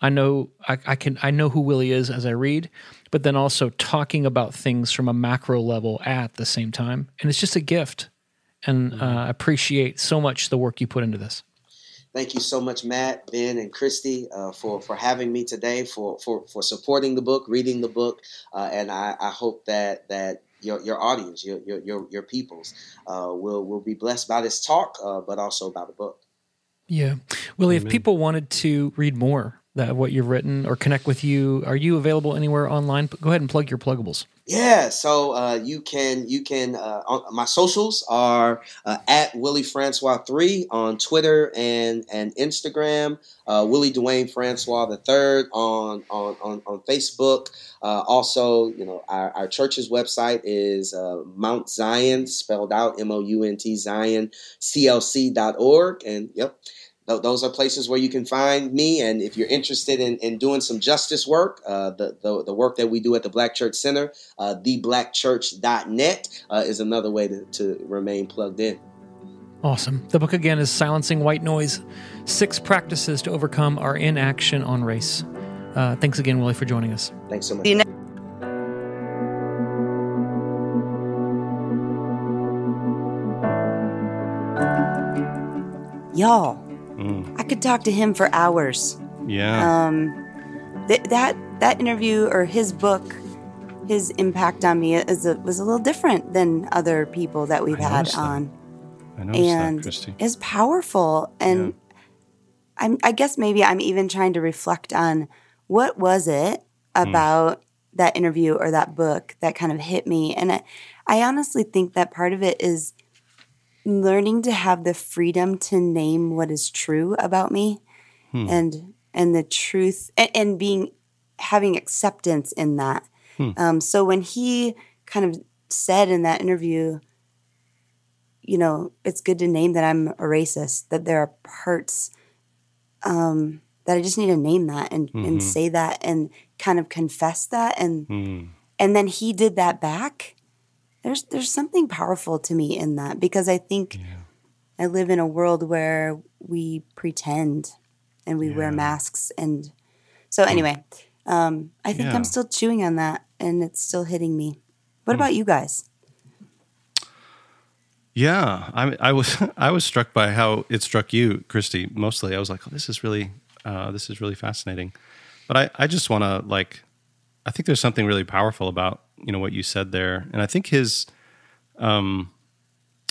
I know I, I can I know who Willie is as I read, but then also talking about things from a macro level at the same time, and it's just a gift. And uh, appreciate so much the work you put into this. Thank you so much, Matt, Ben, and Christy, uh, for for having me today, for for for supporting the book, reading the book, uh, and I, I hope that that your your audience, your your your, your peoples, uh, will will be blessed by this talk, uh, but also by the book. Yeah, Willie. If people wanted to read more that what you've written or connect with you, are you available anywhere online? Go ahead and plug your pluggables. Yeah, so uh, you can you can uh, on, my socials are uh, at Willie Francois three on Twitter and and Instagram. Uh, Willie Dwayne Francois the third on on on, on Facebook. Uh, also, you know our, our church's website is uh, Mount Zion spelled out M O U N T Zion CLC.org and yep. Th- Those are places where you can find me, and if you're interested in, in doing some justice work, uh, the, the the work that we do at the Black Church Center, uh, theblackchurch.net uh, is another way to, to remain plugged in. Awesome. The book again is Silencing White Noise Six Practices to Overcome Our Inaction on Race. Uh, thanks again, Willie, for joining us. Thanks so much. See you next- Y'all, Mm. I could talk to him for hours. Yeah. Um, th- that that interview or his book, his impact on me is a, was a little different than other people that we've I had that. on, I noticed and that, Christy. is powerful. And I'm, I guess maybe I'm even trying to reflect on what was it Hmm. about that interview or that book that kind of hit me. And I, I honestly think that part of it is learning to have the freedom to name what is true about me Hmm. and and the truth and, and being having acceptance in that Hmm. um, so when he kind of said in that interview you know it's good to name that i'm a racist that there are parts um, that i just need to name that and, Mhm. and say that and kind of confess that and Mm. and then he did that back there's there's something powerful to me in that because i think Yeah. i live in a world where we pretend and we wear masks and so anyway um, i think Yeah. i'm still chewing on that and it's still hitting me what about you guys Yeah, I, I was [laughs] I was struck by how it struck you, Christy. Mostly, I was like, oh, "This is really uh, this is really fascinating." But I, I just want to like, I think there's something really powerful about you know what you said there, and I think his, um,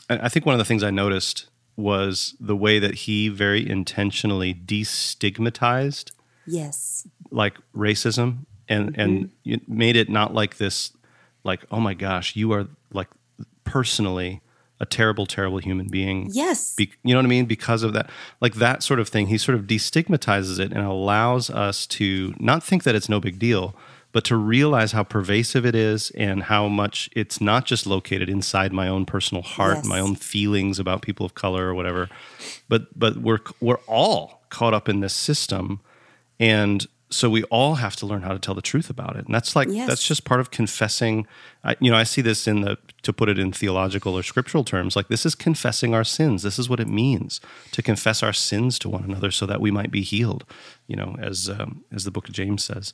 I think one of the things I noticed was the way that he very intentionally destigmatized yes. like racism and and you made it not like this like oh my gosh you are like personally a terrible terrible human being. Yes. Be, you know what i mean? Because of that like that sort of thing. He sort of destigmatizes it and allows us to not think that it's no big deal but to realize how pervasive it is and how much it's not just located inside my own personal heart Yes. my own feelings about people of color or whatever but but we're we're all caught up in this system. And so we all have to learn how to tell the truth about it. And that's like Yes. that's just part of confessing. I, you know i see this in the to put it in theological or scriptural terms like this is confessing our sins. This is what it means to confess our sins to one another so that we might be healed you know as um, as the book of james says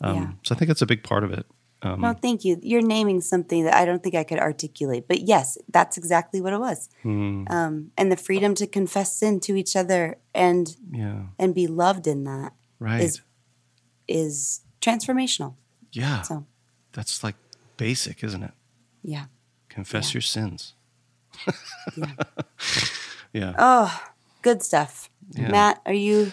um, Yeah. so i think that's a big part of it. Um, well thank you. You're naming something that i don't think i could articulate but yes that's exactly what it was. Mm, um, and the freedom to confess sin to each other and yeah. and be loved in that right. is is transformational. Yeah. So. That's like basic isn't it? Yeah. Confess Yeah. your sins. [laughs] Yeah. yeah. Oh good stuff. Yeah. matt are you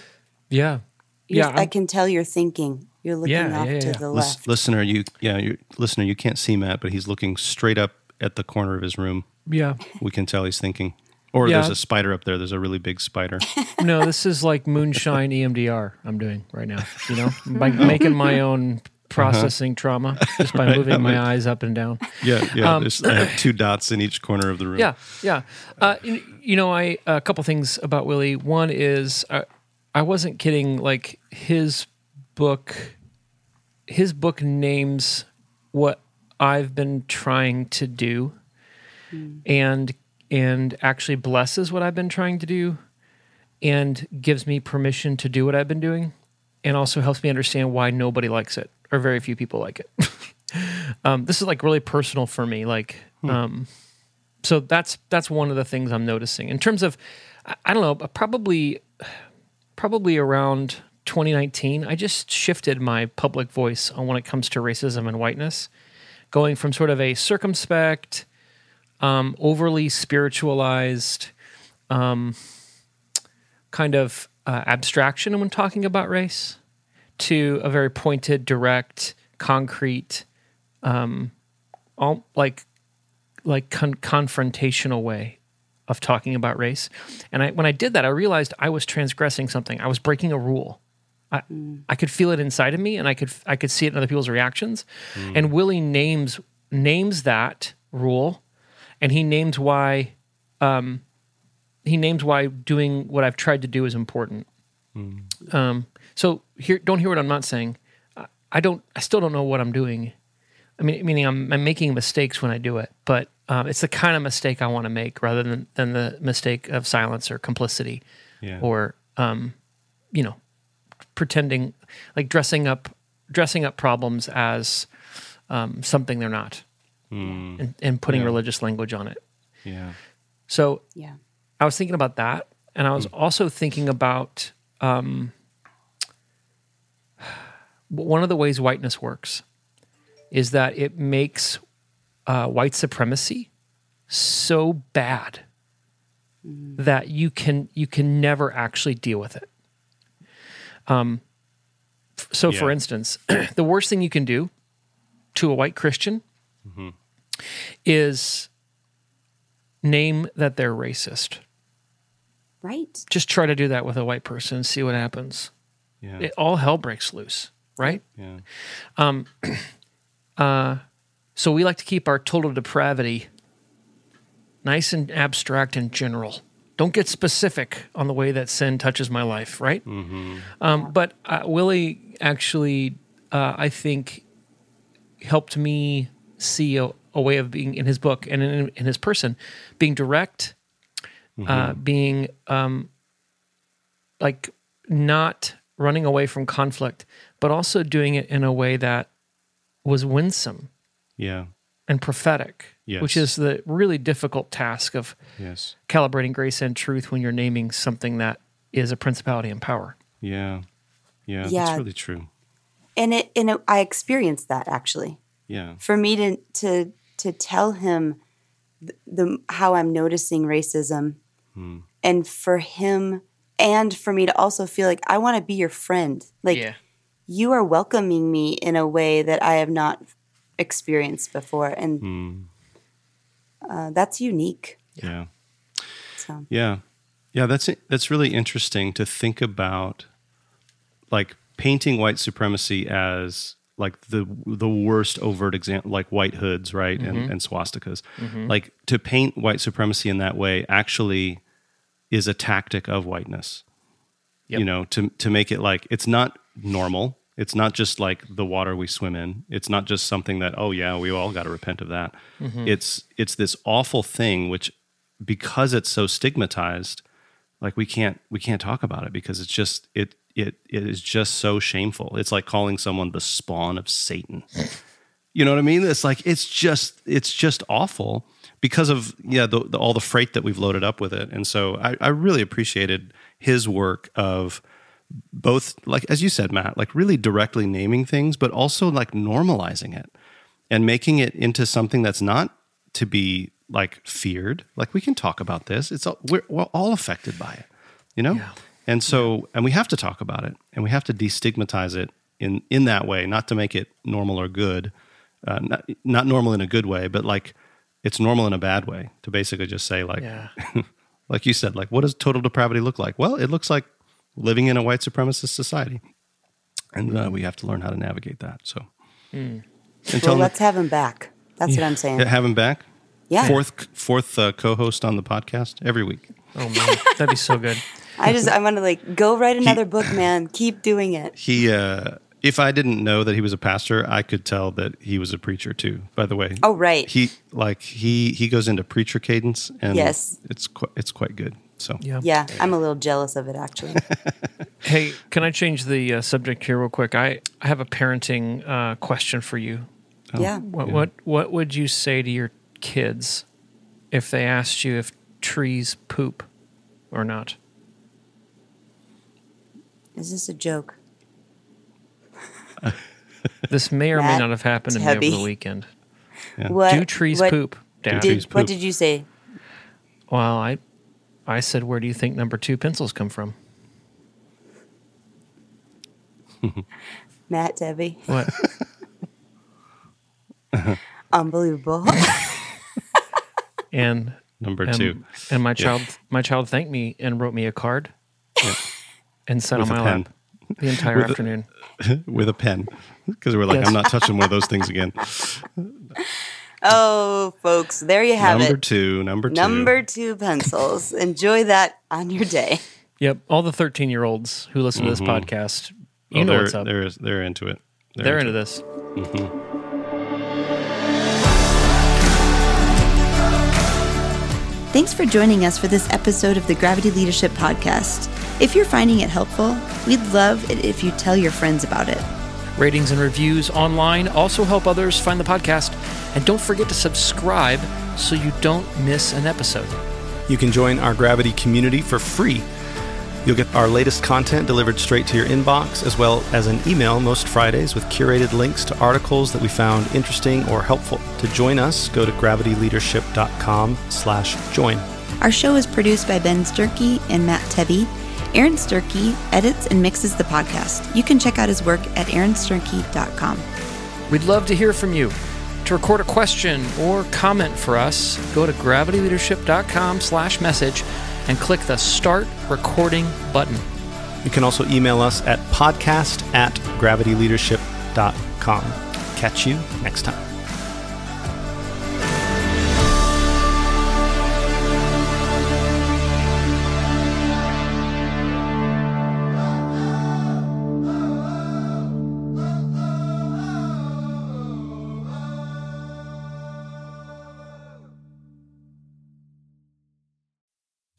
Yeah. you're- Yeah, i I'm- can tell you're thinking you're looking Yeah, off yeah, to yeah. the Lis- left listener, you yeah, you listener, you can't see Matt, but he's looking straight up at the corner of his room. Yeah. We can tell he's thinking. Or Yeah. there's a spider up there. There's a really big spider. [laughs] no, this is like moonshine EMDR. I'm doing right now. You know, [laughs] by making my own processing trauma just by [laughs] Right, moving that my might- eyes up and down. Yeah, yeah. Um, there's, I have two dots in each corner of the room. Yeah, yeah. Uh, you, you know, I a couple things about Willie. One is uh, I wasn't kidding. Like his book, his book names what I've been trying to do, and and actually blesses what I've been trying to do, and gives me permission to do what I've been doing, and also helps me understand why nobody likes it or very few people like it. [laughs] um, this is like really personal for me. Like. Um, so that's that's one of the things I'm noticing in terms of I, I don't know probably probably around 2019 I just shifted my public voice on when it comes to racism and whiteness going from sort of a circumspect um, overly spiritualized um, kind of uh, abstraction when talking about race to a very pointed direct concrete um, all like like con- confrontational way of talking about race. And I, when I did that, I realized I was transgressing something. I was breaking a rule. I, I could feel it inside of me, and I could I could see it in other people's reactions. And Willie names names that rule, and he names why um, he names why doing what I've tried to do is important. Um, so here, don't hear what I'm not saying. I, I don't. I still don't know what I'm doing. I mean, meaning I'm, I'm making mistakes when I do it, but um, it's the kind of mistake I want to make rather than than the mistake of silence or complicity, Yeah. or um, you know, pretending like dressing up dressing up problems as um, something they're not, and, and putting Yeah. religious language on it. Yeah. So Yeah. I was thinking about that, and I was also thinking about um, one of the ways whiteness works is that it makes uh, white supremacy so bad that you can you can never actually deal with it. Um, f- so, for instance, [clears throat] the worst thing you can do to a white Christian is name that they're racist. Right. Just try to do that with a white person and see what happens. Yeah. It, all hell breaks loose, right? yeah. Um, [clears throat] uh, so we like to keep our total depravity nice and abstract and general. Don't get specific on the way that sin touches my life, right? Um, but uh, Willie actually, uh, I think, helped me see a, a way of being in his book and in, in his person, being direct, uh, being um, like not running away from conflict, but also doing it in a way that was winsome Yeah. and prophetic, Yes. which is the really difficult task of Yes. calibrating grace and truth when you're naming something that is a principality and power. Yeah. Yeah. Yeah. That's really true. And it and it, I experienced that actually. Yeah. For me to to to tell him the, the how I'm noticing racism hmm. and for him and for me to also feel like I want to be your friend. Like you are welcoming me in a way that I have not experienced before and hmm. Uh, that's unique. Yeah. So Yeah. Yeah, that's that's really interesting to think about like painting white supremacy as like the the worst overt example like white hoods, right? And and swastikas. Like to paint white supremacy in that way actually is a tactic of whiteness. Yep. You know, to to make it like it's not normal. It's not just like the water we swim in. It's not just something that oh yeah, we all got to repent of that. Mm-hmm. It's it's this awful thing which because it's so stigmatized, like we can't we can't talk about it because it's just it it it is just so shameful. It's like calling someone the spawn of Satan. You know what I mean? It's like it's just it's just awful because of yeah the, the, all the freight that we've loaded up with it. And so I, I really appreciated his work of both like as you said, Matt, like really directly naming things, but also like normalizing it and making it into something that's not to be like feared. Like we can talk about this. It's all, we're, we're all affected by it, you know. And so, and we have to talk about it, and we have to destigmatize it in in that way, not to make it normal or good, uh, not not normal in a good way, but like it's normal in a bad way. To basically just say like, Yeah. [laughs] like you said, like what does total depravity look like? Well, it looks like living in a white supremacist society, and uh, we have to learn how to navigate that. So, Well, until let's have him back. That's what I'm saying. Have him back. Yeah. Fourth fourth uh, co-host on the podcast every week. Oh man, that'd be so good. [laughs] I just I want to like go write another book, man. Keep doing it. He uh if I didn't know that he was a pastor, I could tell that he was a preacher too. By the way. Oh, right. He like he he goes into preacher cadence and Yes. it's quite it's quite good. So Yeah. Yeah, I'm a little jealous of it actually. [laughs] Hey, can I change the uh, subject here real quick? I, I have a parenting uh, question for you. yeah. What what what would you say to your kids if they asked you if trees poop or not? Is this a joke? [laughs] This may or may not have happened to me Tubby. over the weekend. What Do trees what poop, Dad? Did, trees What did you say? Well, I I said, where do you think number two pencils come from? [laughs] Matt Tebbe. What? [laughs] Unbelievable. and number and, two. and my child my child thanked me and wrote me a card and sat With on a my pen. lap the entire With a- afternoon. [laughs] with a pen. Because we're like, Yes. I'm not touching one of those things again. Oh, folks, there you have it. number it. two, number two. Number two pencils. Enjoy that on your day. Yep, all the 13 year olds who listen to this mm-hmm. podcast, you Oh, know they're, what's up. They're, They're, into it. they're into it. into this. Mm-hmm. Thanks for joining us for this episode of the Gravity Leadership Podcast. If you're finding it helpful, we'd love it if you tell your friends about it. Ratings and reviews online also help others find the podcast. And don't forget to subscribe so you don't miss an episode. You can join our Gravity community for free. You'll get our latest content delivered straight to your inbox, as well as an email most Fridays with curated links to articles that we found interesting or helpful. To join us, go to gravityleadership.com slash join. Our show is produced by Ben Sternke and Matt Tebbe. Aaron Sturkey edits and mixes the podcast. You can check out his work at aaronsturkey.com. We'd love to hear from you. To record a question or comment for us, go to gravityleadership.com slash message and click the Start Recording button. You can also email us at podcast at gravityleadership.com. Catch you next time.